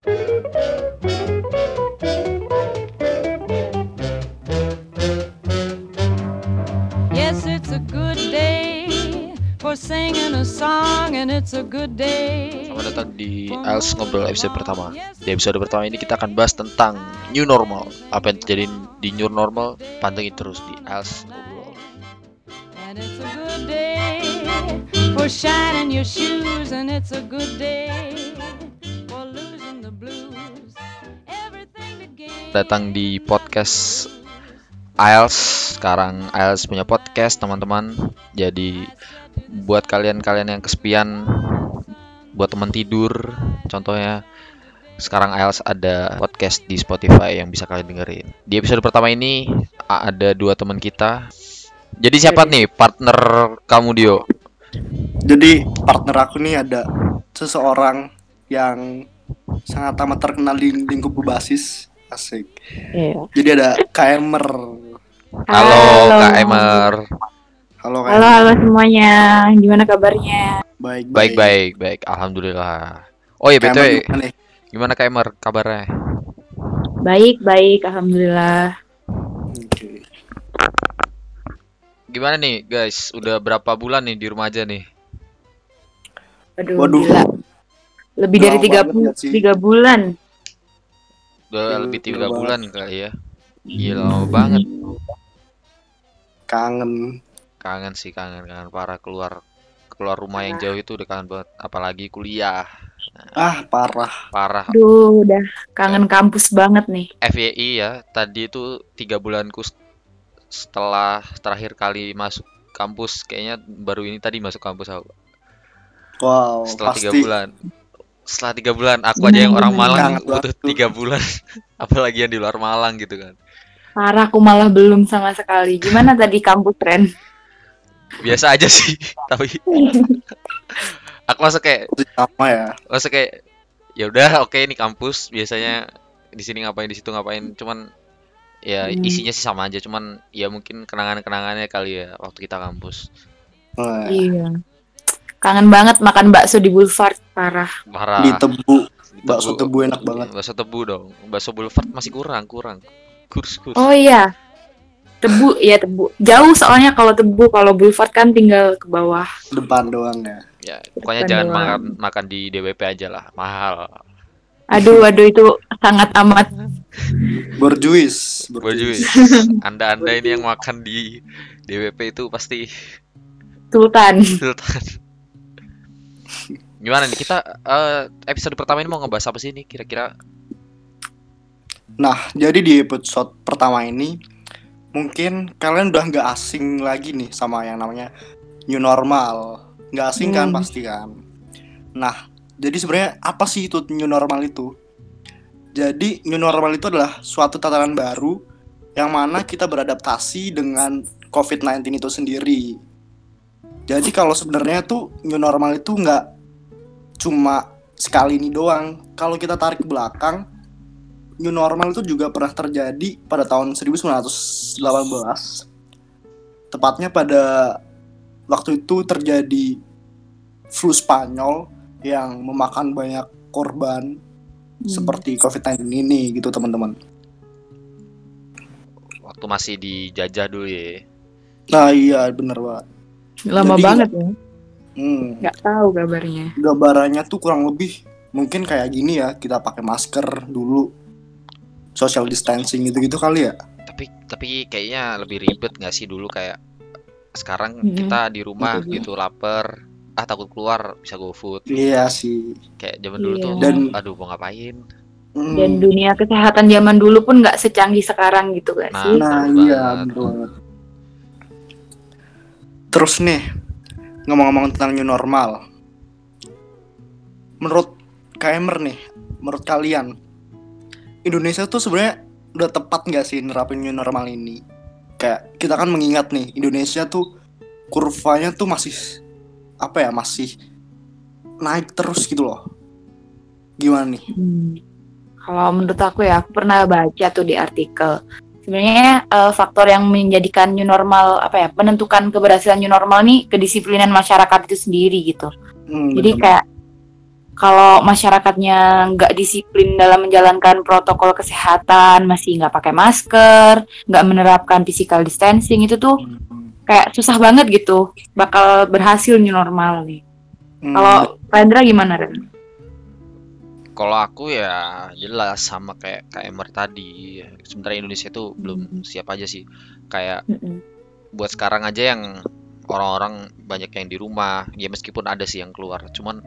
Yes, it's a good day for singing a song, and it's a good day. Selamat datang di Els Ngobrol episode pertama. Di episode pertama ini kita akan bahas tentang new normal. Apa yang terjadi di new normal? Pantengin terus di Els Ngobrol. And it's a good day for shining your shoes, and it's a good day Datang di podcast IELTS. Sekarang IELTS punya podcast, teman-teman. Jadi buat kalian-kalian yang kesepian, buat teman tidur, contohnya sekarang IELTS ada podcast di Spotify yang bisa kalian dengerin. Di episode pertama ini ada dua teman kita. Jadi siapa nih partner kamu Dio? Jadi partner aku nih ada seseorang yang sangat amat terkenal di lingkup berbasis asik. Iya. Jadi ada KMer. Halo, Kak Emer. Halo Halo, KMer. halo semuanya. Gimana kabarnya? Baik Baik baik baik, alhamdulillah. Oh iya KMer btw, gimana nih? gimana Kak Emer kabarnya? Baik, baik. Alhamdulillah. Oke. Gimana nih guys? Udah berapa bulan nih di rumah aja nih? Aduh, Waduh. gila. Lebih dari Lama tiga, bu- tiga bulan. Udah lebih tiga bulan kali ya. Gila lama banget. Kangen. Kangen sih kangen kangen parah keluar keluar rumah yang jauh itu udah kangen banget. Apalagi kuliah Ah, parah. parah. Aduh, udah kangen kampus banget nih. FYI ya tadi itu tiga bulanku setelah terakhir kali masuk kampus kayaknya baru ini tadi masuk kampus aku. Wow, setelah tiga bulan setelah tiga bulan aku aja yang orang Malang butuh tiga bulan apalagi yang di luar Malang gitu kan Parah, aku malah belum sama sekali. Gimana tadi kampus, Ren? biasa aja sih tapi aku masuk kayak sama ya. masuk kayak ya udah oke ini kampus biasanya di sini ngapain di situ ngapain cuman ya Hmm. isinya sih sama aja cuman ya mungkin kenangan-kenangannya kali ya waktu kita kampus Iya. Kangen banget makan bakso di Boulevard, parah. parah di tebu, Di bakso tebu enak banget. bakso tebu dong bakso boulevard masih kurang kurang kurs kurs Oh iya. Tebu, ya tebu. Jauh soalnya kalau tebu, kalau Boulevard kan tinggal ke bawah. Depan doang ya. Ya, pokoknya Depan jangan doang. makan makan di DWP aja lah, mahal. Aduh, aduh itu sangat amat Berjuis, Berjuis. Anda-anda ini yang makan di DWP itu pasti sultan. sultan. Gimana nih kita eh, episode pertama ini mau ngebahas apa sih ini kira-kira? Nah, jadi di episode pertama ini mungkin kalian udah nggak asing lagi nih sama yang namanya new normal. Nggak asing kan Hmm. pasti kan. Nah, jadi sebenarnya apa sih itu new normal itu? Jadi new normal itu adalah suatu tatanan baru yang mana kita beradaptasi dengan COVID-19 itu sendiri. Jadi kalau sebenarnya tuh new normal itu nggak cuma sekali ini doang. Kalau kita tarik ke belakang, new normal itu juga pernah terjadi pada tahun 1918. Tepatnya pada waktu itu terjadi flu Spanyol yang memakan banyak korban seperti COVID-19 ini gitu teman-teman. Waktu masih dijajah dulu ya. Nah iya bener banget. Lama Jadi- banget ya. Hmm, Nggak tahu kabarnya. gambarannya tuh kurang lebih mungkin kayak gini ya kita pakai masker dulu, social distancing gitu-gitu kali ya. Tapi tapi kayaknya lebih ribet nggak sih dulu kayak sekarang Mhm. kita di rumah Betul. gitu lapar, ah takut keluar bisa go food. Iya sih. Kayak zaman dulu Iya. tuh Dan- aduh mau ngapain? Hmm. Dan dunia kesehatan zaman dulu pun nggak secanggih sekarang gitu gak Nah, sih? Nah Betul iya banget. Terus nih ngomong-ngomong tentang new normal, menurut KMR nih, menurut kalian Indonesia tuh sebenarnya udah tepat nggak sih nerapin new normal ini? Kayak kita kan mengingat nih Indonesia tuh kurvanya tuh masih apa ya masih naik terus gitu loh. Gimana nih? Hmm. Kalau menurut aku ya, aku pernah baca tuh di artikel. Sebenarnya eh, faktor yang menjadikan new normal apa ya, penentukan keberhasilan new normal nih kedisiplinan masyarakat itu sendiri gitu. Hmm, Jadi bener. kayak kalau masyarakatnya nggak disiplin dalam menjalankan protokol kesehatan, masih nggak pakai masker, nggak menerapkan physical distancing itu tuh Hmm. kayak susah banget gitu, bakal berhasil new normal nih. Hmm. Kalau Rendra gimana Ren? Kalau aku ya jelas sama kayak KMR tadi. Sebenarnya Indonesia itu belum siap aja sih. Kayak buat sekarang aja yang orang-orang banyak yang di rumah. Ya meskipun ada sih yang keluar, cuman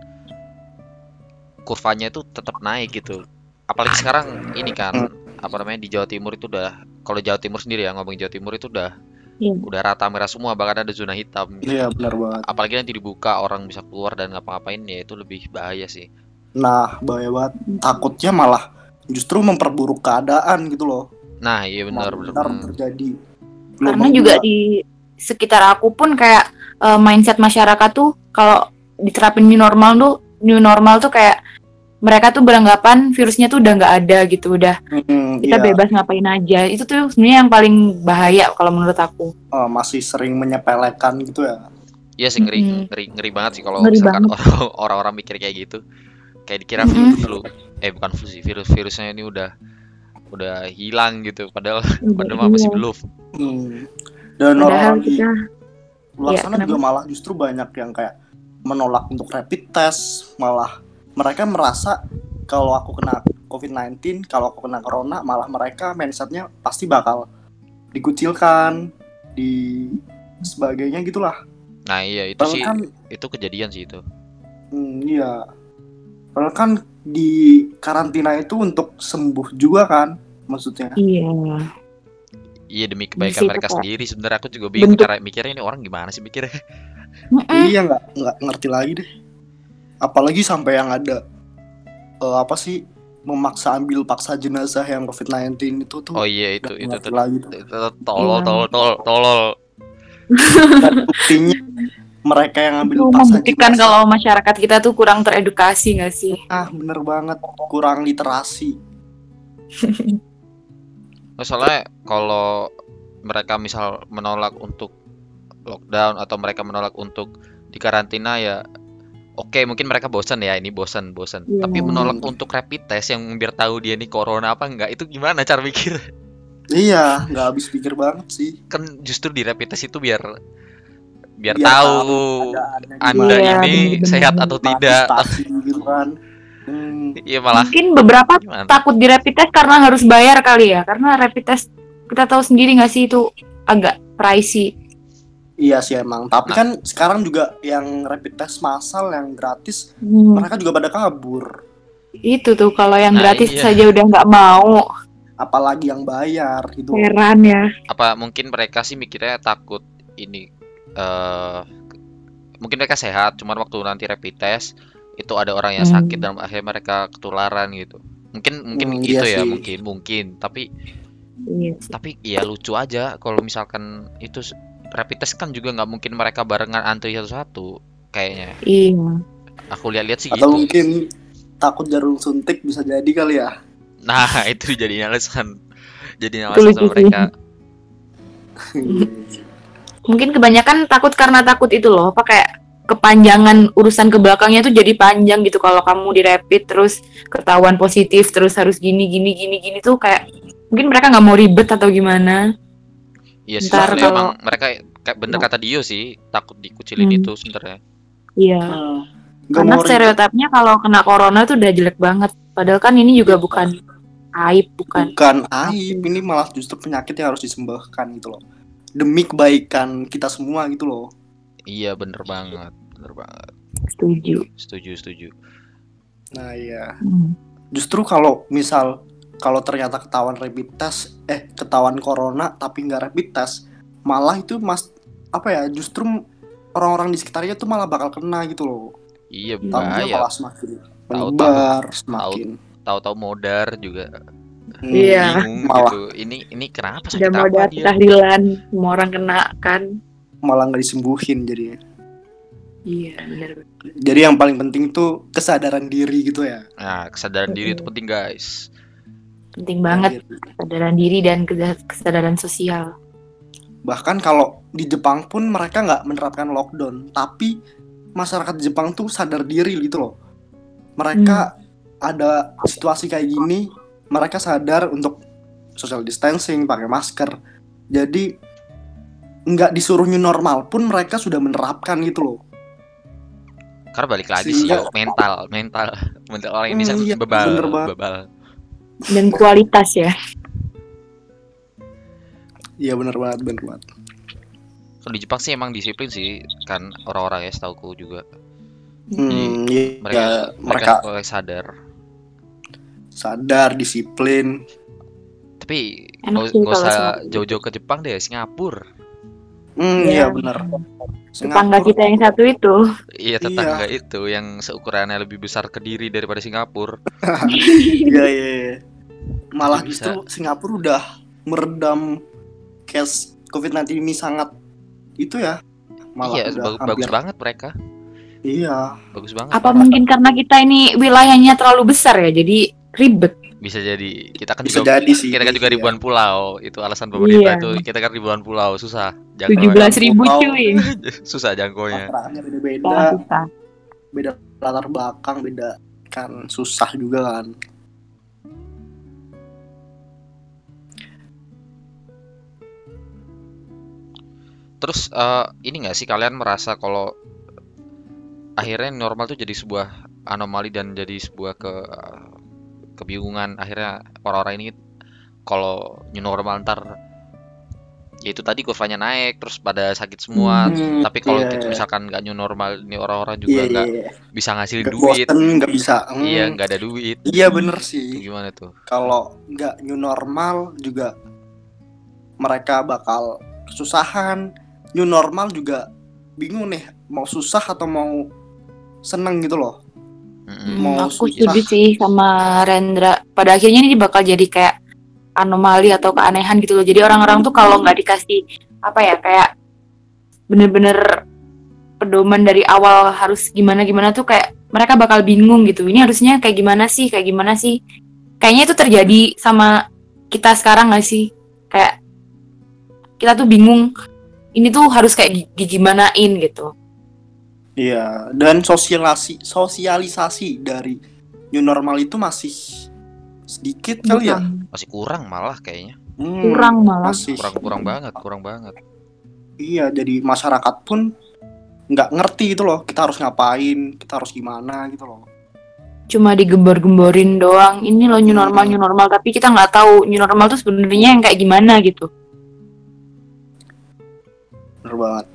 kurvanya itu tetap naik gitu. Apalagi sekarang ini kan apa namanya di Jawa Timur itu udah kalau Jawa Timur sendiri ya ngomong Jawa Timur itu udah Iya. udah rata merah semua bahkan ada zona hitam. gitu. Iya benar banget. Apalagi nanti dibuka orang bisa keluar dan ngapa-ngapain ya itu lebih bahaya sih. Nah, bahaya banget. Takutnya malah justru memperburuk keadaan gitu loh. Nah, iya benar benar. Benar benar. terjadi. Karena Gelombang juga di sekitar aku pun kayak eh, mindset masyarakat tuh kalau diterapin new normal tuh new normal tuh kayak mereka tuh beranggapan virusnya tuh udah nggak ada gitu udah Hmm, kita iya. bebas ngapain aja itu tuh sebenarnya yang paling bahaya kalau menurut aku Oh, masih sering menyepelekan gitu ya. Iya sih ngeri, Mm-mm. ngeri ngeri banget sih kalau misalkan orang orang-orang mikir kayak gitu. Kayak dikira Mm-mm. flu, eh bukan flu sih, virus-virusnya ini udah udah hilang gitu padahal padahal mah masih Iya. belum. Hmm. Dan padahal orang di luar Iya, sana kenapa? juga malah justru banyak yang kayak menolak untuk rapid test, malah mereka merasa kalau aku kena COVID-19, kalau aku kena corona, malah mereka mindsetnya pasti bakal dikucilkan, di sebagainya gitulah. Nah, iya itu Padahal sih kan, itu kejadian sih itu. hmm, iya. Padahal kan di karantina itu untuk sembuh juga kan, maksudnya. iya Iya demi kebaikan situ mereka kayak sendiri sebenarnya aku juga bingung bentuk- cara mikirnya ini orang gimana sih mikirnya. Mm-mm. Iya nggak nggak ngerti lagi deh. Apalagi sampai yang ada eh, apa sih memaksa ambil paksa jenazah yang COVID-19 itu tuh Oh iya itu itu lagi tuh. itu tuh tolol Iya. tolol tolol tolol. Dan buktinya mereka yang ambil itu membuktikan jenazah kalau masyarakat kita tuh kurang teredukasi nggak sih ah bener banget kurang literasi. Soalnya kalau mereka misal menolak untuk lockdown atau mereka menolak untuk dikarantina ya oke mungkin mereka bosan ya ini bosan bosan Iya. tapi menolak untuk rapid test yang biar tahu dia ini corona apa enggak itu gimana cara mikir Iya nggak habis pikir banget sih. kan justru di rapid test itu biar biar, Biar tahu keadaannya anda Iya, ini bener-bener. sehat atau tidak gitu kan. Hmm, iya malah mungkin beberapa gimana takut di rapid test karena harus bayar kali ya karena rapid test kita tahu sendiri nggak sih itu agak pricey iya sih emang. Tapi Nah. kan sekarang juga yang rapid test massal yang gratis Hmm, mereka juga pada kabur. itu tuh kalau yang Nah, gratis iya. saja udah nggak mau Apalagi yang bayar gitu. heran ya apa mungkin mereka sih mikirnya takut ini eh mungkin mereka sehat cuman waktu nanti rapid test itu ada orang yang Hmm. sakit dan akhirnya mereka ketularan gitu mungkin mungkin Hmm, itu iya ya sih. mungkin mungkin tapi Iya sih. tapi ya lucu aja kalau misalkan itu rapid test kan juga nggak mungkin mereka barengan antri satu-satu kayaknya iya aku lihat-lihat sih Atau gitu mungkin takut jarum suntik bisa jadi kali ya. nah itu jadi alasan jadi alasan sama mereka mungkin kebanyakan takut karena takut itu loh apa kayak kepanjangan urusan ke belakangnya tuh jadi panjang gitu. Kalau kamu di rapid terus ketahuan positif terus harus gini gini gini gini tuh kayak mungkin mereka nggak mau ribet atau gimana? Iya sih kalau- emang mereka kayak bener kata Dio sih takut dikucilin Hmm. itu sebenarnya. Iya. Hmm. Karena stereotipnya kalau kena corona tuh udah jelek banget. Padahal kan ini juga bukan aib bukan bukan aib ini malah justru penyakit yang harus disembahkan gitu loh demi kebaikan kita semua gitu loh Iya bener banget, bener banget. setuju Setuju, setuju. nah iya Hmm. justru kalau misal kalau ternyata ketahuan rapid test eh ketahuan corona tapi nggak rapid test malah itu mas apa ya justru orang-orang di sekitarnya tuh malah bakal kena gitu loh Iya bahaya. malah semakin menyebar semakin Tahu-tahu modar juga Iya. bingung Malah. gitu. Ini ini kenapa udah sakit mau apa ada dia? tahlilan semua orang kena kan malah nggak disembuhin jadinya iya benar jadi yang paling penting tuh kesadaran diri gitu ya Nah, kesadaran diri itu Mm-mm. penting guys. penting banget kesadaran diri dan kesa- kesadaran sosial bahkan kalau di Jepang pun mereka nggak menerapkan lockdown tapi masyarakat Jepang tuh sadar diri gitu loh mereka ada situasi kayak gini, mereka sadar untuk social distancing, pakai masker. Jadi nggak disuruh new normal pun mereka sudah menerapkan gitu loh. Karena balik lagi sih Sehingga- yo, mental, mental, mental orang Hmm, Indonesia iya, bebal, bebal. Dan kualitas ya. Iya bener banget, bener banget. Kalau di Jepang sih emang disiplin sih, kan orang-orang ya setauku juga. Hmm, iya, Mereka, mereka, mereka sadar. Sadar, disiplin. Tapi nggak usah jauh-jauh ke Jepang deh, Singapura. Hmm, Iya. iya bener. Tetangga kita yang satu itu. Iya tetangga itu yang seukurannya lebih besar kediri daripada Singapura. Iya, iya, iya. Malah bisa. justru Singapura udah meredam case COVID-19 ini sangat itu ya. Malah iya, udah bagus, bagus banget mereka. Iya. Bagus banget. Apa mungkin karena kita ini wilayahnya terlalu besar ya, jadi ribet. Bisa jadi. Kita kan Bisa juga jadi sih. kita kan juga Iya. ribuan pulau. Itu alasan pemerintah Iya. itu kita kan ribuan pulau, susah. Tujuh Jangkauannya. belas ribu cuy. susah jangkaunya. Beda-beda, Wah, susah. beda latar belakang, beda kan susah juga kan. Terus eh, ini nggak sih kalian merasa kalau akhirnya normal tuh jadi sebuah anomali dan jadi sebuah ke kebingungan akhirnya orang-orang ini kalau new normal ntar ya itu tadi kurvanya naik terus pada sakit semua Hmm, tapi kalau iya, gitu iya. misalkan nggak new normal ini orang-orang Iya, juga iya, nggak iya. bisa ngasilin Nggak duit nggak bisa. Hmm, iya nggak ada duit Iya bener sih. gimana tuh Kalau nggak new normal juga mereka bakal kesusahan. New normal juga bingung nih mau susah atau mau seneng gitu loh. Mau aku setuju sih sama Rendra. Pada akhirnya ini bakal jadi kayak anomali atau keanehan gitu loh. Jadi orang-orang tuh kalau nggak dikasih apa ya kayak bener-bener pedoman dari awal harus gimana-gimana tuh kayak mereka bakal bingung gitu. Ini harusnya kayak gimana sih? Kayak gimana sih? Kayaknya itu terjadi sama kita sekarang nggak sih? Kayak kita tuh bingung. Ini tuh harus kayak gi- digimanain gitu. Iya, dan sosialisasi sosialisasi dari new normal itu masih sedikit kali ya. Masih kurang malah kayaknya Hmm, kurang malah. masih. kurang kurang banget kurang banget Iya, jadi masyarakat pun nggak ngerti gitu loh. Kita harus ngapain, kita harus gimana gitu loh. cuma digembor-gemborin doang ini loh new normal new normal tapi kita nggak tahu new normal tuh sebenarnya yang kayak gimana gitu Bener banget.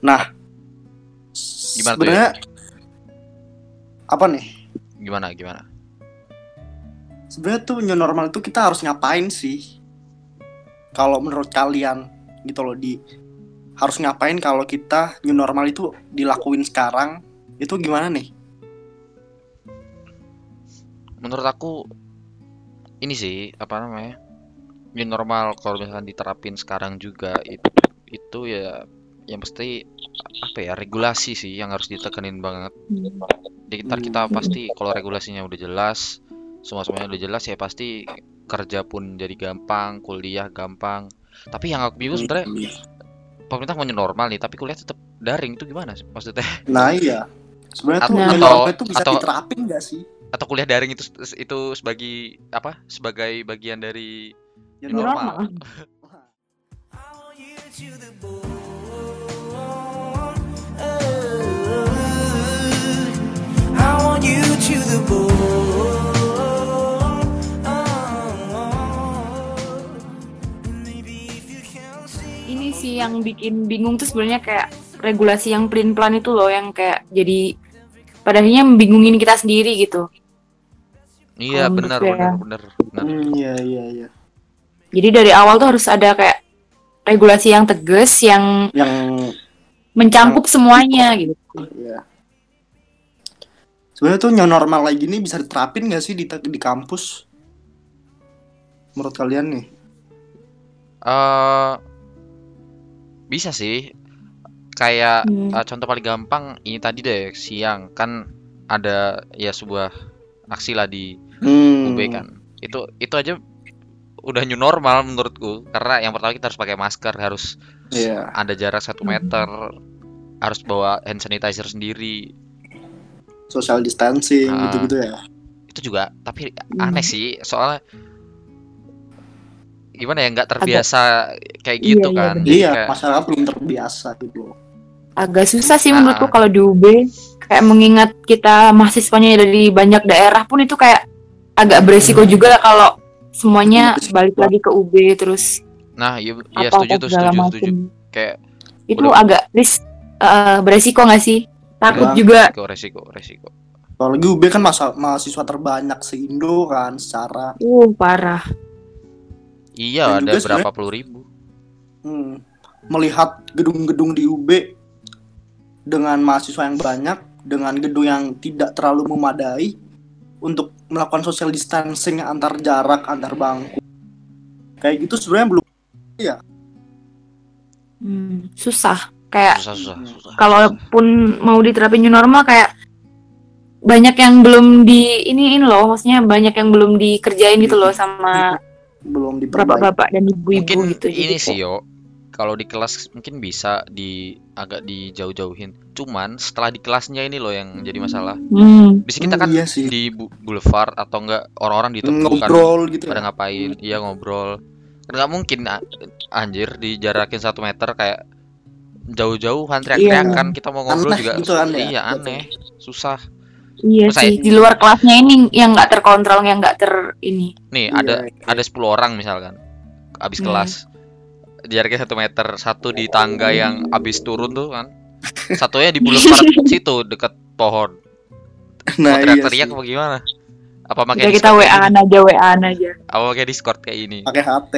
Nah, Gimana tuh sebenarnya apa nih? gimana gimana Sebenarnya tuh new normal itu kita harus ngapain sih? Kalau menurut kalian gitu loh di harus ngapain kalau kita new normal itu dilakuin sekarang itu gimana nih? menurut aku ini sih apa namanya new normal kalau misalkan diterapin sekarang juga itu itu ya yang pasti apa ya regulasi sih yang harus ditekenin banget jadi ntar kita Hmm. pasti kalau regulasinya udah jelas semua semuanya udah jelas ya pasti kerja pun jadi gampang kuliah gampang tapi yang aku bingung sebenarnya pemerintah mau normal nih tapi kuliah tetap daring itu gimana sih maksudnya Nah iya. Sebenarnya tuh Atau- itu bisa atau- diterapin nggak sih? atau kuliah daring itu itu sebagai apa sebagai bagian dari New normal. normal. the bone. Ini sih yang bikin bingung tuh sebenarnya kayak regulasi yang pelin pelan itu loh yang kayak jadi pada akhirnya membingungin kita sendiri gitu Iya Kalau benar menurut benar saya. benar benar. Hmm, iya iya iya. jadi dari awal tuh harus ada kayak regulasi yang tegas yang Yang mencakup semuanya gitu Iya. Sebenarnya tuh new normal lagi ini bisa diterapin nggak sih di di kampus? Menurut kalian nih? Eh bisa sih. Kayak Hmm. eh, contoh paling gampang ini tadi deh siang kan ada ya sebuah aksi lah di Hmm. UB kan. Itu itu aja udah new normal menurutku karena yang pertama kita harus pakai masker, harus Iya. ada jarak satu Hmm. meter, harus bawa hand sanitizer sendiri. Social distancing Ah. gitu-gitu ya. itu juga tapi Hmm. aneh sih soalnya gimana ya nggak terbiasa kayak gitu Iya, iya, kan Iya, kayak- masyarakat belum terbiasa gitu loh. agak susah sih Ah. menurutku kalau di UB kayak mengingat kita mahasiswanya dari banyak daerah pun itu kayak agak beresiko Hmm. juga kalau semuanya Beresiko. balik lagi ke UB terus nah iya iya apa setuju tuh setuju setuju kayak itu Udah. agak ris eh, beresiko nggak sih takut Bang. juga. resiko resiko resiko. Apalagi UB kan masa mahasiswa terbanyak se-Indo kan secara uh parah. Iya Dan ada berapa puluh ribu. Hmm, melihat gedung-gedung di UB dengan mahasiswa yang banyak, dengan gedung yang tidak terlalu memadai untuk melakukan social distancing antar jarak antar bangku. Kayak gitu sebenarnya belum Hmm, susah kayak susah susah susah. kalaupun mau diterapin new normal kayak banyak yang belum di ini ini loh maksudnya banyak yang belum dikerjain gitu loh sama belum diperbaiki. bapak-bapak dan ibu-ibu mungkin gitu ini sih yo. Kalau di kelas mungkin bisa di agak dijauh-jauhin. Cuman setelah di kelasnya ini loh yang jadi masalah. Hmm, bisa kita Hmm, kan iya sih. di bu- boulevard atau enggak orang-orang di kan ngobrol gitu. pada ya. ngapain. Iya ngobrol. Kan nggak mungkin anjir dijarakin satu meter kayak jauh-jauhan teriak-teriakan kita mau ngobrol Aneh juga. gitu kan ya. iya aneh. Susah. Iya Masa sih di luar kelasnya ini yang nggak terkontrol yang nggak ter ini. Nih Iya, ada iya. ada 10 orang misalkan abis Hmm. kelas. Jaraknya satu meter satu di tangga yang abis turun tuh kan. Satunya di boulevard situ deket pohon. Mau Nah, iya teriak-teriak sih. apa gimana? Apa pakai kita wa aja wa aja. Apa pakai discord kayak ini? Pakai HT.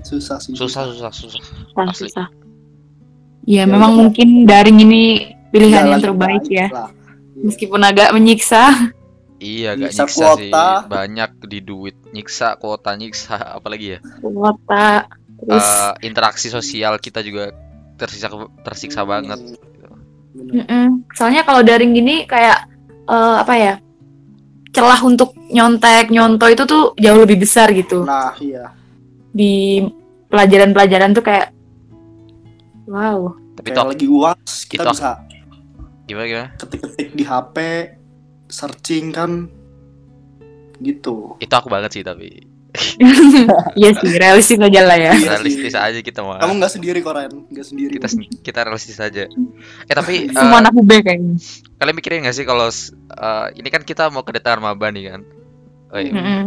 Susah sih. susah susah susah susah Asli. susah ya Ya memang udah. mungkin daring ini pilihan Jalan yang terbaik ya lah. meskipun agak menyiksa Iya, gak Nyiksa nyiksa sih. Banyak di duit. Nyiksa kuota, nyiksa apalagi ya? kuota terus Eh, interaksi sosial kita juga tersiksa tersiksa banget. Bener. Mm-mm. Soalnya kalau daring gini kayak eh, apa ya? Celah untuk nyontek, nyontoh itu tuh jauh lebih besar gitu. Nah, iya. Di pelajaran-pelajaran tuh kayak wow. Tapi Kayak lagi uas kita Gitu. bisa gimana gimana? ketik-ketik di HP, searching kan gitu. Itu aku banget sih tapi Iya sih, realistis aja lah ya. Realistis aja kita mah. Kamu nggak sendiri Koren, nggak sendiri. Kita kita realistis aja. Eh tapi Semua anak UB kayaknya. kalian mikirin gak sih kalau eh, ini kan kita mau kedatangan maba nih kan? Oh, iya, Mm-mm.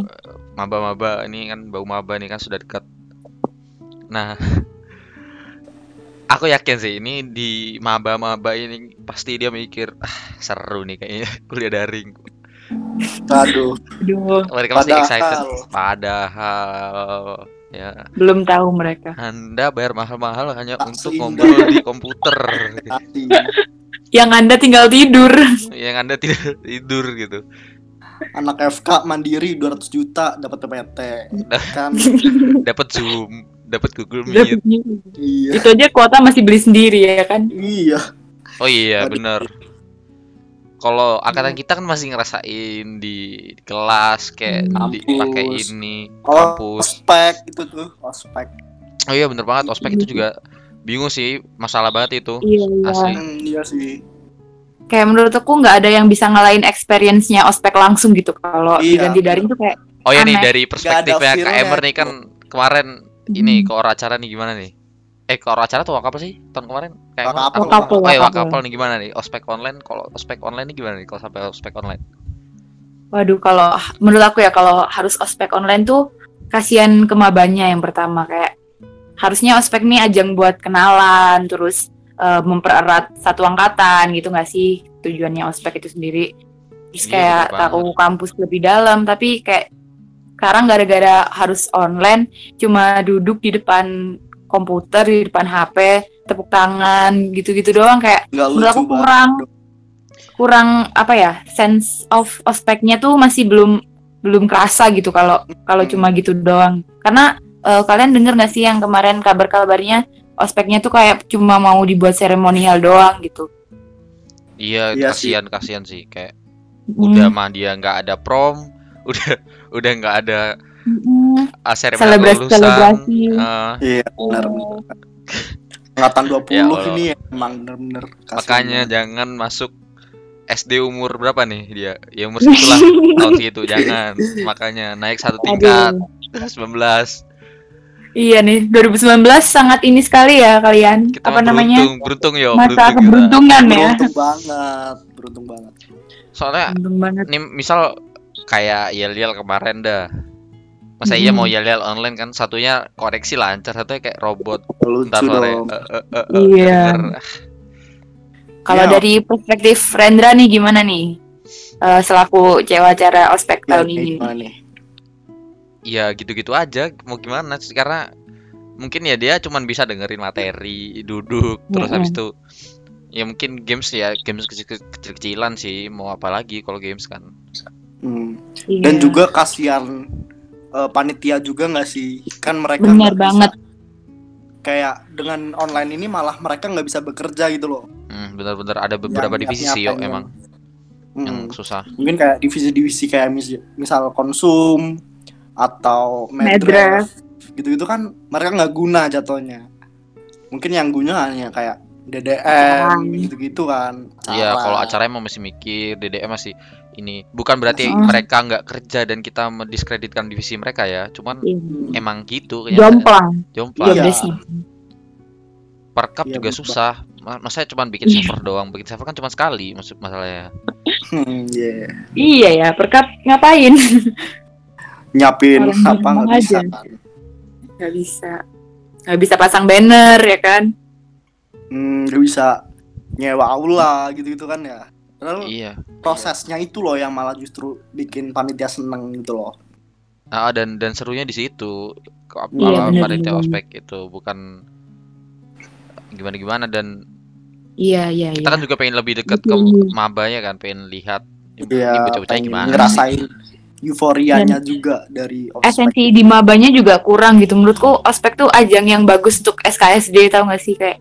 maba-maba ini kan bau maba nih kan sudah dekat. Nah, aku yakin sih ini di maba-maba ini pasti dia mikir ah seru nih kayaknya kuliah daring. Aduh, Aduh, Mereka pasti Padahal. excited. Padahal ya belum tahu mereka. Anda bayar mahal-mahal hanya Tak untuk ngobrol di komputer. Yang Anda tinggal tidur. Yang Anda tidak tidur gitu. Anak FK mandiri 200 juta dapat PPT. Kan Dapat Zoom, dapat Google Meet. Iya. Itu aja kuota masih beli sendiri ya kan? Iya. Oh iya, bener. Kalau angkatan kita kan masih ngerasain di, di kelas kayak Hmm. dipakai ini Oh, kampus. ospek itu tuh, ospek. Oh iya bener banget, ospek itu juga bingung sih, masalah banget itu. Iya, iya. Asli. Hmm, iya sih. Kayak menurut aku nggak ada yang bisa ngalahin experience-nya ospek langsung gitu. Kalau Iya. diganti daring tuh kayak Oh iya nih dari perspektifnya Kak Emer nih kan kemarin ini Hmm. ke orang acara nih gimana nih? Eh ke acara tuh wakapel sih tahun kemarin? Emer, Wakapel. apa- Wakapel, wakapel. wakapel nih gimana nih? Ospek online kalau ospek online nih gimana nih kalau sampai ospek online? Waduh, kalau menurut aku ya kalau harus ospek online tuh kasihan ke mabanya yang pertama kayak harusnya ospek nih ajang buat kenalan terus eh, mempererat satu angkatan gitu nggak sih? Tujuannya ospek itu sendiri. Terus Iya, kayak tahu kampus lebih dalam tapi kayak sekarang gara-gara harus online cuma duduk di depan komputer di depan HP tepuk tangan gitu-gitu doang. Kayak Menurut aku kurang kurang apa ya sense of ospeknya tuh masih belum belum kerasa gitu kalau kalau Hmm. cuma gitu doang. Karena eh, kalian denger nggak sih yang kemarin kabar-kabarnya ospeknya tuh kayak cuma mau dibuat seremonial doang gitu Iya, Iya sih. kasihan kasihan sih kayak udah mah dia nggak ada prom, udah udah nggak ada Hmm. uh, seremoni Selebrasi- lulusan. selebrasi. eh, Iya, benar benar. Angkatan 20 Ya Allah. ini emang bener-bener kasihan makanya banget. jangan masuk SD umur berapa nih dia? Ya umur segitulah tahun segitu jangan. Makanya naik satu tingkat. Aduh. 19. Iya nih, 2019 sangat ini sekali ya kalian. Kita Apa mah namanya? beruntung, beruntung yo, Masa beruntung kita. keberuntungan ya. beruntung banget beruntung banget Soalnya Beruntung banget. nih misal kayak Yel-Yel kemarin dah. Masa iya Mhm. mau Yel-Yel online kan satunya koreksi lancar, satunya kayak robot. lucu Ntar sore. dong eh, eh, eh, eh, Iya. Kalau Iya. dari perspektif Rendra nih gimana nih? Eh, selaku cewek acara ospek Ya, tahun ini. gimana nih Ya gitu-gitu aja, mau gimana? Karena mungkin ya dia cuman bisa dengerin materi, duduk, terus habis itu ya mungkin games ya games kecil- kecil-kecilan sih mau apa lagi kalau games kan Hmm. Iya. dan juga kasihan eh, panitia juga nggak sih kan mereka Benar nggak bisa- banget. kayak dengan online ini malah mereka nggak bisa bekerja gitu loh hmm, benar-benar ada beberapa Yang divisi sih yo emang Hmm. yang susah mungkin kayak divisi-divisi kayak mis- misal konsum atau medref gitu-gitu kan mereka nggak guna jatuhnya mungkin yang guna hanya kayak DDM gitu-gitu kan Iya, kalau acaranya emang masih mikir, DDM masih ini. Bukan berarti Mm. mereka nggak kerja dan kita mendiskreditkan divisi mereka ya. Cuman Iya. emang gitu kenyataan. Jomplang. Jomplang. Iya, Iya. udah sih. Per cup Iya, juga betul. susah. Ma- Masa cuma bikin Iya. server doang? Bikin server kan cuma sekali maksud masalahnya. Hmm, iya. Iya ya, perkap ngapain? nyapin Orang apa nggak bisa aja. kan Gak bisa. Gak bisa pasang banner ya kan? Hmm, nggak bisa nyewa aula gitu-gitu kan ya Padahal Iya. prosesnya itu loh yang malah justru bikin panitia seneng gitu loh Nah, dan dan serunya di situ. Kalau Iya, panitia ospek itu bukan gimana-gimana dan Iya, iya, iya. kita kan juga pengen lebih dekat ke mabanya kan, pengen lihat ini Iya, bocah-bocahnya gimana. ngerasain euforianya juga dari ospek. Esensi di mabanya juga kurang gitu. Menurutku ospek tuh ajang yang bagus untuk SKSD tau gak sih kayak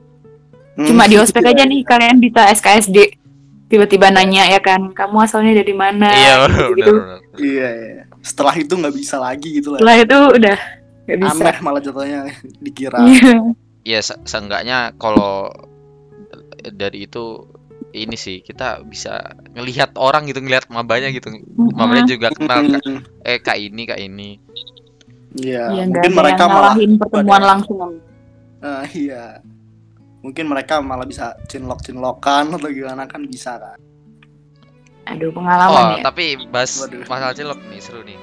Hmm, cuma di ospek iya, aja nih kalian bisa SKSD tiba-tiba nanya ya kan kamu asalnya dari mana Iya, gitu. Iya, iya. Setelah itu nggak bisa lagi gitu lah. Setelah itu udah gak bisa. Aneh malah jatuhnya dikira. Iya. ya se- seenggaknya kalau dari itu ini sih kita bisa ngelihat orang gitu ngelihat mabanya gitu mabanya juga kenal Kak- Hmm, eh kak ini kak ini Iya, Iya, nggak mungkin ada mereka malah pertemuan pada- langsung. Ah, iya. Mungkin mereka malah bisa cinlok-cinlokan atau gimana kan bisa kan. Aduh, oh pengalaman ya. tapi bahas Waduh. masalah cilok nih seru nih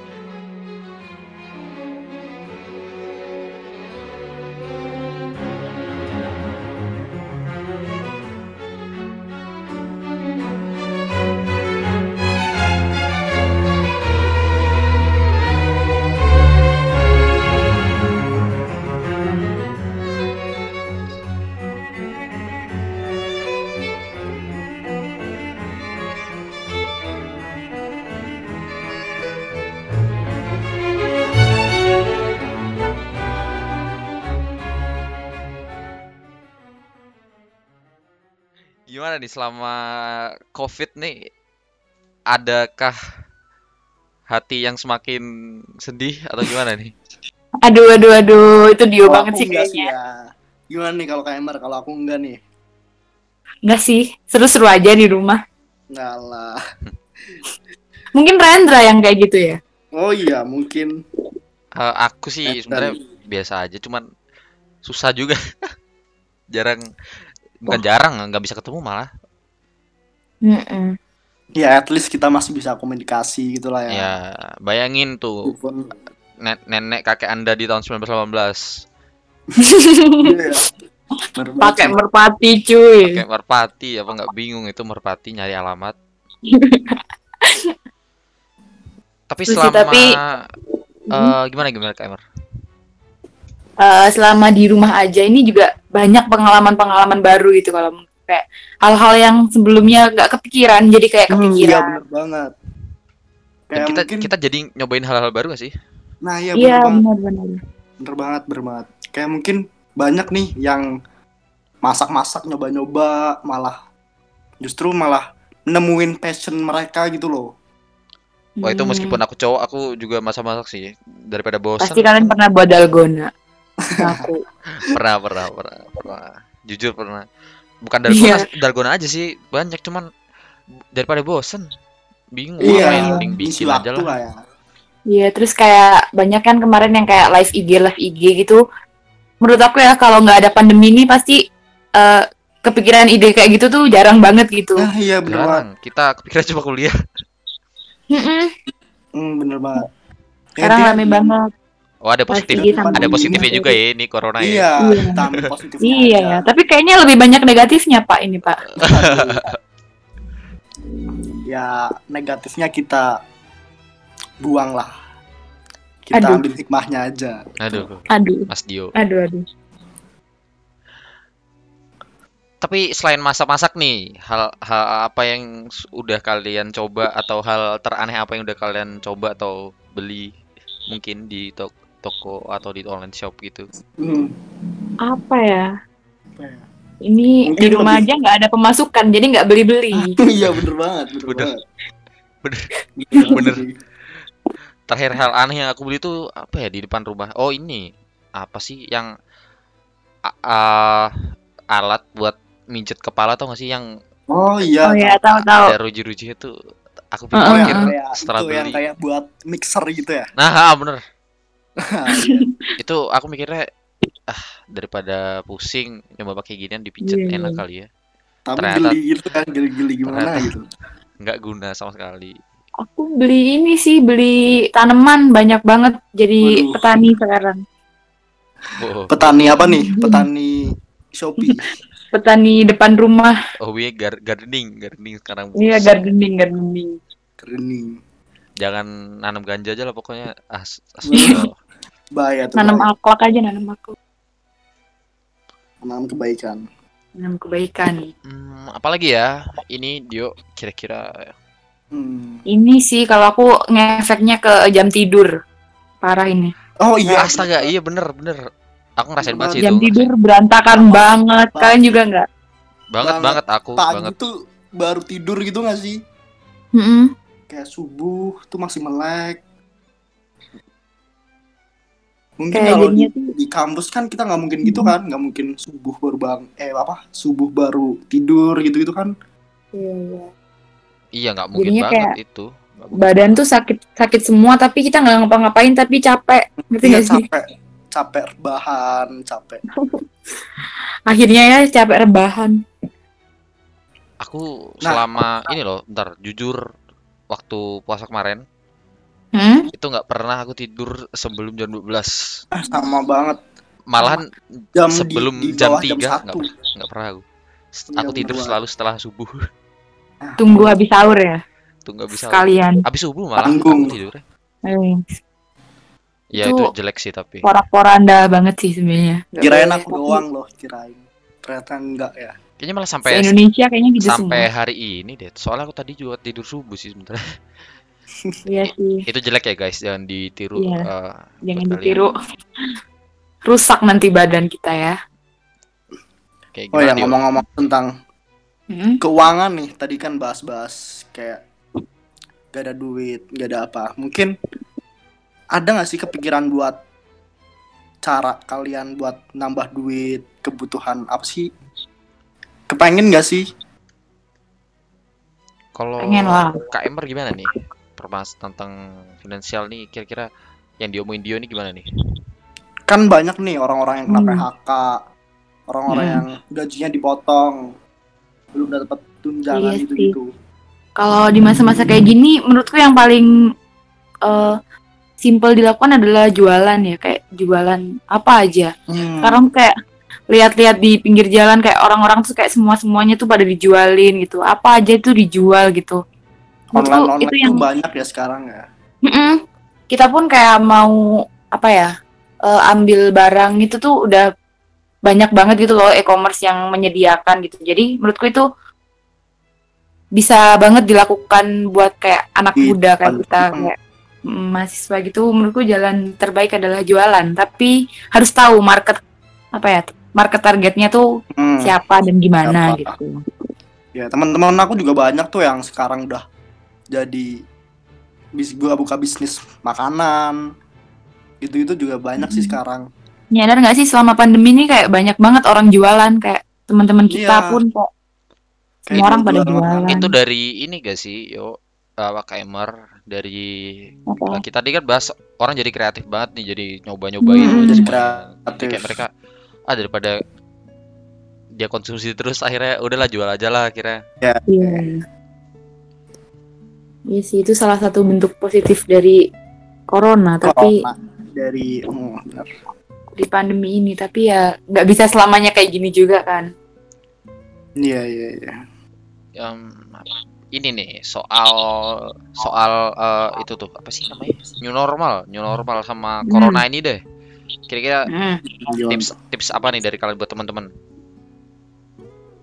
gimana nih selama covid nih adakah hati yang semakin sedih atau gimana nih Aduh, aduh, aduh, itu Dio Kalau banget sih kayaknya. ya. Gimana nih kalau Emar? Kalau aku enggak nih. Enggak sih, seru-seru aja di rumah. Enggak lah. Mungkin Rendra yang kayak gitu ya. Oh iya, mungkin Eh, aku sih Eh, sebenarnya biasa aja cuman susah juga jarang bukan jarang nggak bisa ketemu malah Mm-mm. ya at least kita masih bisa komunikasi gitu lah ya. ya bayangin tuh nenek kakek anda di tahun 1918 iya. Pakai merpati cuy. kayak merpati apa nggak bingung itu merpati nyari alamat tapi selama tapi- eh, gimana gimana kak Emar Eh, selama di rumah aja ini juga banyak pengalaman-pengalaman baru gitu kalau kayak hal-hal yang sebelumnya nggak kepikiran jadi kayak Hmm, iya kepikiran. bener banget. Dan Kayak kita mungkin kita jadi nyobain hal-hal baru gak sih nah iya Iya bener banget. benar-benar. Bener banget, bener banget. Kayak mungkin banyak nih yang masak-masak nyoba-nyoba malah justru malah nemuin passion mereka gitu loh. Wah itu Hmm. meskipun aku cowok aku juga masak-masak sih daripada bosan pasti kalian pernah buat dalgona. Aku. pernah pernah pernah pernah jujur pernah bukan dalgona dalgona aja sih banyak cuman daripada bosen bingung ngapain mending bikin aja lah lah ya. Iya, terus kayak banyak kan kemarin yang kayak live IG, live IG gitu. Menurut aku ya kalau nggak ada pandemi ini pasti eh, kepikiran ide kayak gitu tuh jarang banget gitu. Nah, iya banget. jarang kita kepikiran cuma kuliah Mm-mm. Hmm, bener banget. Ya, Sekarang dia- rame banget. Oh ada positif ada positifnya Iya. juga ya ini corona ya Iya, Iya. positifnya Iya aja. ya, tapi kayaknya lebih banyak negatifnya Pak ini Pak. ya negatifnya kita buang lah. Kita Aduh. ambil hikmahnya aja. aduh Aduh, Mas Dio aduh, aduh. tapi selain masak-masak nih hal hal apa yang udah kalian coba atau hal teraneh apa yang udah kalian coba atau beli mungkin di to- toko atau di online shop gitu Hmm. Apa ya? apa ya? Ini Mungkin di rumah lebih- aja nggak ada pemasukan, jadi nggak beli-beli. Iya bener banget, bener, Bener. banget. Bener. Bener. Bener. terakhir hal aneh yang aku beli tuh apa ya di depan rumah oh ini apa sih yang a- alat buat mijet kepala tau gak sih yang Oh iya. Oh ya, tahu-tahu. ada ruji-ruji itu aku Heeh, Oh, yang pikir kayak setelah itu yang beli kayak buat mixer gitu ya. nah ah, bener Iya. itu aku mikirnya ah daripada pusing nyoba pakai ginian dipijet Iya, enak iya. kali ya Tapi Ternyata- geli gitu kan, geli-geli gimana Ternyata- gitu. nggak guna sama sekali Aku beli ini sih, beli tanaman banyak banget jadi Waduh. petani sekarang. oh, Petani apa nih? Petani Shopee. Petani depan rumah. hobinya gar- gardening gardening sekarang Iya, bos. gardening, gardening. Kerening. jangan nanam ganja aja lah pokoknya ah s- as- Iya. Bahaya tuh. Nanam bahaya. akhlak aja, nanam akhlak. Nanam kebaikan. Nanam kebaikan. Hmm, apalagi ya ini Dio kira-kira Hmm. Ini sih kalau aku ngefeknya ke jam tidur. Parah ini. Oh iya. astaga iya bener bener aku ngerasain banget sih Jam itu tidur berantakan banget. Kalian juga nggak? banget Banget. aku Pagi banget tuh baru tidur gitu gak sih? Mm-mm. Kayak subuh tuh masih melek. Mungkin Kayak kalau di, tuh di kampus kan kita nggak mungkin gitu kan, nggak mungkin subuh baru bang, eh apa? Subuh baru tidur gitu gitu kan? Iya, iya. iya nggak mungkin Jadinya banget kayak itu badan banget. tuh sakit sakit semua tapi kita nggak ngapa-ngapain tapi capek ngerti Iya gak sih capek, capek rebahan, capek. akhirnya ya capek rebahan aku Nah. selama ini loh bentar jujur waktu puasa kemarin hmm? itu nggak pernah aku tidur sebelum jam 12 Ah, sama banget. malahan Jam di- sebelum di jam bawah 3 nggak nggak pernah aku. Aku tidur bener selalu setelah subuh. Tunggu habis sahur ya? Nggak bisa sekalian. Habis subuh malah Tanggung. aku tidurnya eh, ya Itu- itu jelek sih tapi. porak-poranda banget sih sebenarnya. Kirain aku doang loh, kirain. Ternyata enggak ya. kayaknya malah se sampai Indonesia kayaknya gitu sampai semua. hari ini deh. Soalnya aku tadi juga tidur subuh sih sebenarnya iya sih itu jelek ya guys jangan ditiru Iya. eh, jangan ditiru rusak nanti badan kita ya kayak Oh ya ngomong-ngomong tentang Hmm? keuangan nih, tadi kan bahas-bahas kayak gak ada duit, gak ada apa. Mungkin ada nggak sih kepikiran buat cara kalian buat nambah duit, kebutuhan apa sih? Kepengen gak sih? Kalau Ember gimana nih? Permas tentang finansial nih kira-kira yang diomongin Dio nih gimana nih? Kan banyak nih orang-orang yang kena Hmm. PHK, orang-orang Hmm. yang gajinya dipotong, belum dapat tunjangan Iya gitu-gitu. kalau di masa-masa kayak gini menurutku yang paling eh simple dilakukan adalah jualan ya kayak jualan apa aja Hmm. sekarang kayak lihat-lihat di pinggir jalan kayak orang-orang tuh kayak semua semuanya tuh pada dijualin gitu apa aja itu dijual gitu online online itu yang banyak ya sekarang ya. Mm-mm. kita pun kayak mau apa ya eh, ambil barang itu tuh udah banyak banget gitu loh e-commerce yang menyediakan gitu jadi menurutku itu bisa banget dilakukan buat kayak anak Iya, muda kayak kita kayak mm, mahasiswa gitu menurutku jalan terbaik adalah jualan tapi harus tahu market apa ya market targetnya tuh Hmm. siapa dan gimana Siapa. gitu Ya teman-teman aku juga banyak tuh yang sekarang udah jadi bis gua buka bisnis makanan gitu-gitu juga banyak sih Hmm. sekarang. nyadar nggak sih selama pandemi ini kayak banyak banget orang jualan kayak teman-teman kita Iya. pun kok Semua orang pada jualan. Itu dari ini gak sih, yo uh, KMR dari Apa? kita tadi kan bahas orang jadi kreatif banget nih, jadi nyoba-nyobain Hmm. Jadi kreatif. Kayak mereka ah daripada dia konsumsi terus akhirnya udahlah jual aja lah akhirnya. Iya. Iya sih itu salah satu bentuk positif dari corona, tapi Corona. dari oh, benar. di pandemi ini. Tapi ya nggak bisa selamanya kayak gini juga kan. Iya iya iya. Em, ini nih soal soal eh, itu tuh apa sih namanya new normal, new normal sama Hmm. corona ini deh. Kira-kira Hmm. Tips tips apa nih dari kalian buat teman-teman?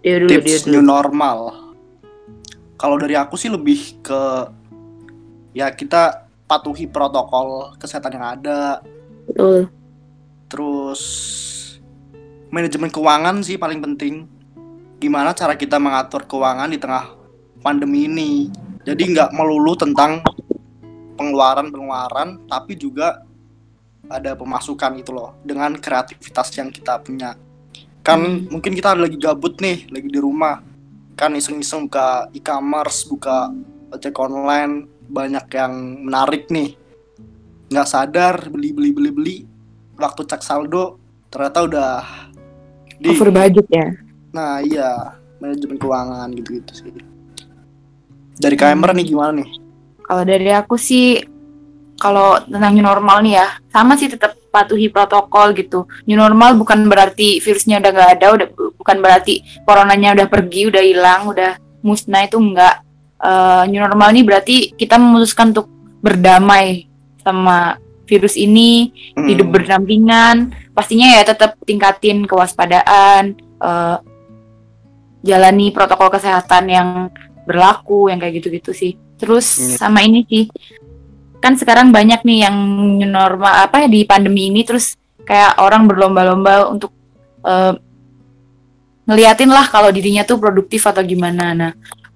Dia dulu, dia tips dulu. new normal. Kalau dari aku sih lebih ke ya kita patuhi protokol kesehatan yang ada, Betul. terus manajemen keuangan sih paling penting. Gimana cara kita mengatur keuangan di tengah pandemi ini? Jadi nggak melulu tentang pengeluaran-pengeluaran, tapi juga ada pemasukan itu loh dengan kreativitas yang kita punya. Kan mungkin kita lagi gabut nih, lagi di rumah, kan iseng-iseng buka e-commerce, buka ojek online, banyak yang menarik nih. Nggak sadar beli beli beli beli, waktu cek saldo ternyata udah di Over budget ya. Nah iya manajemen keuangan gitu-gitu sih. Dari KMR nih gimana nih? Kalau dari aku sih kalau tentang new normal nih ya, sama sih tetap patuhi protokol gitu. New normal bukan berarti virusnya udah nggak ada, udah bukan berarti coronanya udah pergi, udah hilang, udah musnah itu enggak. Eh, new normal ini berarti kita memutuskan untuk berdamai sama virus ini, Hmm, hidup berdampingan. Pastinya ya tetap tingkatin kewaspadaan, eh, jalani protokol kesehatan yang berlaku, yang kayak gitu-gitu sih. Terus Iya. sama ini sih, kan sekarang banyak nih yang new normal apa ya di pandemi ini, terus kayak orang berlomba-lomba untuk eh, ngeliatin lah kalau dirinya tuh produktif atau gimana. Nah,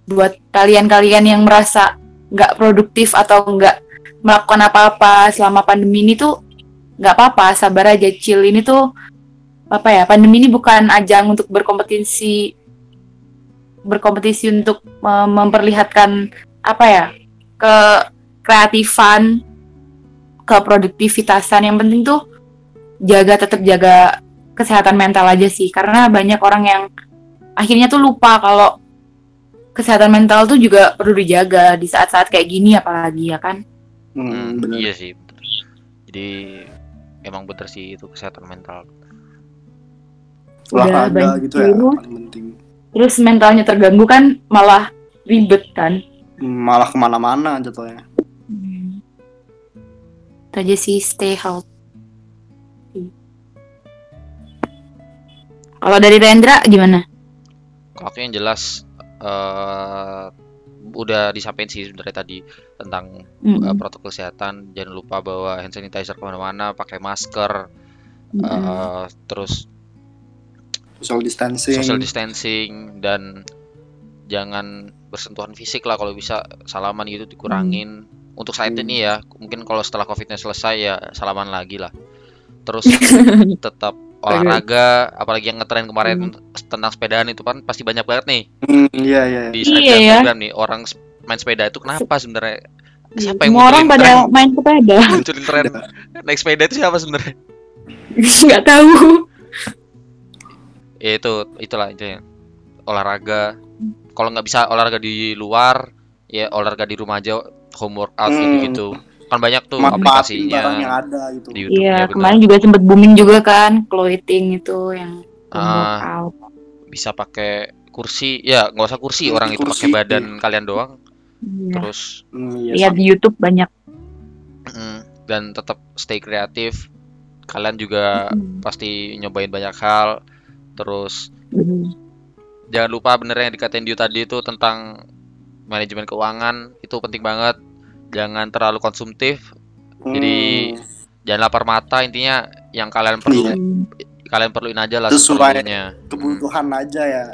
buat kalian-kalian yang merasa nggak produktif atau nggak melakukan apa-apa selama pandemi ini tuh nggak apa-apa, sabar aja, chill. Ini tuh apa ya? Pandemi ini bukan ajang untuk berkompetisi berkompetisi untuk memperlihatkan apa ya? ke kreatifan, ke produktivitasan. Yang penting tuh jaga tetap jaga kesehatan mental aja sih karena banyak orang yang akhirnya tuh lupa kalau kesehatan mental tuh juga perlu dijaga di saat-saat kayak gini apalagi ya kan Hmm, Hmm, bener. iya sih. bener. Jadi emang bener sih itu kesehatan mental. Udah banyak gitu ya paling penting. terus mentalnya terganggu kan malah ribet kan Hmm, Malah ke mana-mana jatuhnya. itu aja sih stay healthy kalau dari Rendra gimana Kalau aku yang jelas eh udah disampaikan sih sebenarnya tadi tentang Mm-mm. eh, protokol kesehatan. Jangan lupa bawa hand sanitizer ke mana-mana, pakai masker, Mm-mm. eh, terus Social distancing. social distancing dan jangan bersentuhan fisik lah kalau bisa salaman gitu dikurangin. Untuk saat Hmm. ini ya, mungkin kalau setelah covidnya selesai ya salaman lagi lah. Terus tetap olahraga, apalagi yang ngetren kemarin tentang sepedaan itu kan pasti banyak banget nih Hmm, iya iya. di Iya, snapgram ya. Instagram nih orang main sepeda itu kenapa sebenarnya? Siapa yang semua orang pada tren, main sepeda munculin tren naik sepeda itu siapa sebenarnya? nggak tahu Ya itu itulah itu olahraga. Kalau nggak bisa olahraga di luar, ya olahraga di rumah aja, home workout Hmm. gitu-gitu. Kan banyak tuh Manfaatin barang yang aplikasinya ada gitu. di YouTube iya ya kemarin juga sempet booming juga kan clothing itu yang workout bisa pakai kursi, ya nggak usah kursi, Kursi, orang itu pakai kursi. badan kalian doang. Iya. Terus Hmm, iya, lihat sama. di YouTube banyak mm, dan tetap stay kreatif. Kalian juga Hmm. pasti nyobain banyak hal. Terus Hmm. jangan lupa bener yang dikatain Dio tadi itu tentang manajemen keuangan itu penting banget. Jangan terlalu konsumtif, Hmm, jadi- jangan lapar mata. Intinya yang kalian perlu Iya. kalian perluin aja lah Sesuai seperlunya. Hmm, kebutuhan aja ya.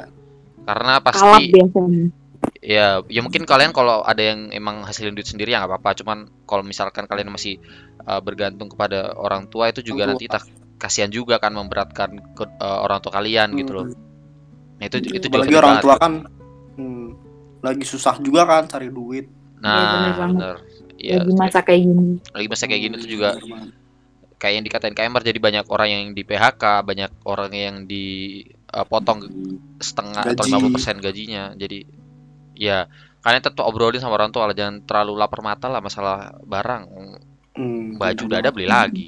Karena pasti biasanya ya ya mungkin kalian kalau ada yang emang hasilin duit sendiri ya nggak apa-apa. Cuman kalau misalkan kalian masih uh, bergantung kepada orang tua itu juga Orang nanti tak kasihan juga kan memberatkan ke uh, orang tua kalian gitu loh. Hmm. Nah itu itu juga orang tua kan hmm, lagi susah juga kan cari duit. Nah, bener banget. bener. Iya, Lagi masa kayak gini. lagi masa kayak gini tuh juga Bener banget. kayak yang dikatain KMR jadi banyak orang yang di PHK, banyak orang yang dipotong setengah atau Gaji. 50% gajinya. Jadi ya kalian tetap obrolin sama orang tua lah jangan terlalu lapar mata lah masalah barang. Hmm, Baju udah ada beli lagi.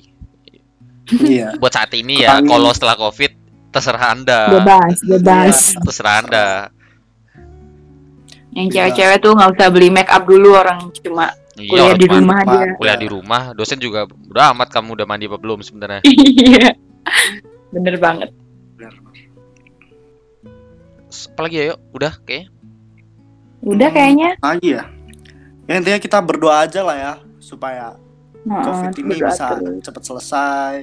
Iya. Buat saat ini ya, kalau setelah Covid terserah Anda. Bebas, bebas. Terserah Anda. Yang cewek-cewek tuh nggak usah beli make up dulu orang cuma Iya, kuliah orang di rumah depan. aja. kuliah di rumah, dosen juga udah amat kamu udah mandi apa belum sebenarnya. Iya. Bener banget. Bener banget. Apalagi ya, yuk, udah kayaknya. Udah Hmm. kayaknya. Lagi ya. Ya intinya kita berdoa aja lah ya supaya Heeh, COVID ini bisa terus. cepat selesai.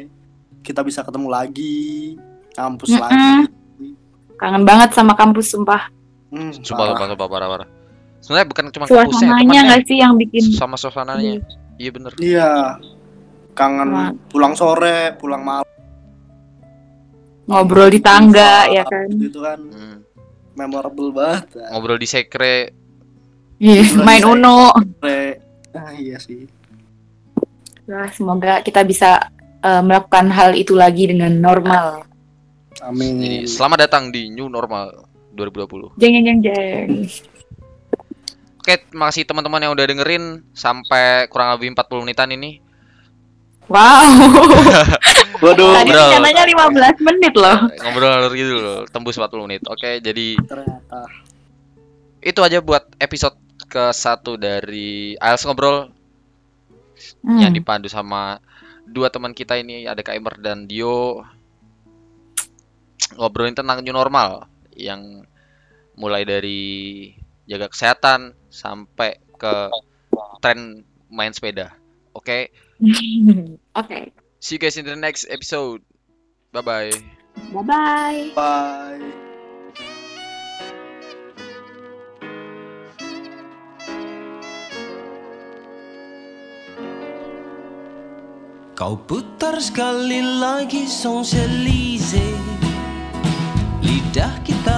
Kita bisa ketemu lagi, kampus Mm-mm. lagi. Kangen banget sama kampus sumpah. Hmm, Sumpah, sumpah, sumpah, parah, parah. Sebenarnya bukan cuma kampusnya, Suasananya nggak sih yang bikin sama suasananya. Iya bener. Iya. Kangen Wah. pulang sore, pulang malam. ngobrol di tangga Saat ya kan. Gitu kan. Hmm. Memorable banget. Ngobrol di sekre, Iya, main. Uno. Ah, iya sih. Wah, semoga kita bisa eh, melakukan hal itu lagi dengan normal. Amin. Jadi selamat datang di New Normal 2020. Jeng jeng jeng jeng. Oke, makasih teman-teman yang udah dengerin sampai kurang lebih 40 menitan ini. Wow. Waduh, Tadi bro. rencananya 15 menit loh. Ngobrol ngalur gitu loh, tembus 40 menit. Oke, jadi ternyata. itu aja buat episode ke satu dari IELTS Ngobrol Hmm. yang dipandu sama dua teman kita ini ada Kak Emer dan Dio ngobrolin tentang new normal yang mulai dari jaga kesehatan sampai ke tren main sepeda. Oke, Oke. see you guys in the next episode. Bye bye. Bye bye. Bye. Kau putar sekali lagi Champs-Élysées Lidah kita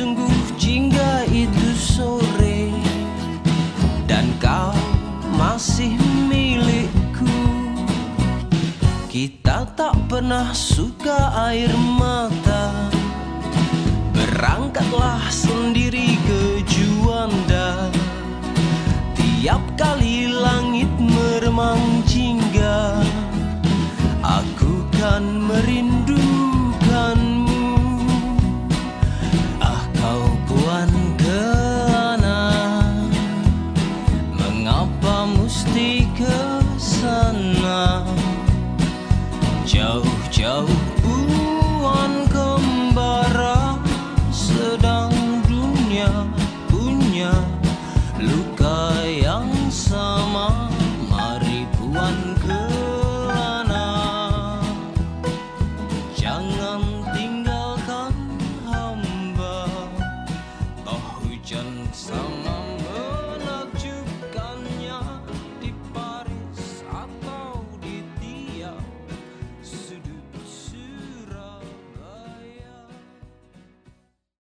sungguh jingga itu sore. Dan kau masih milikku. Kita tak pernah suka air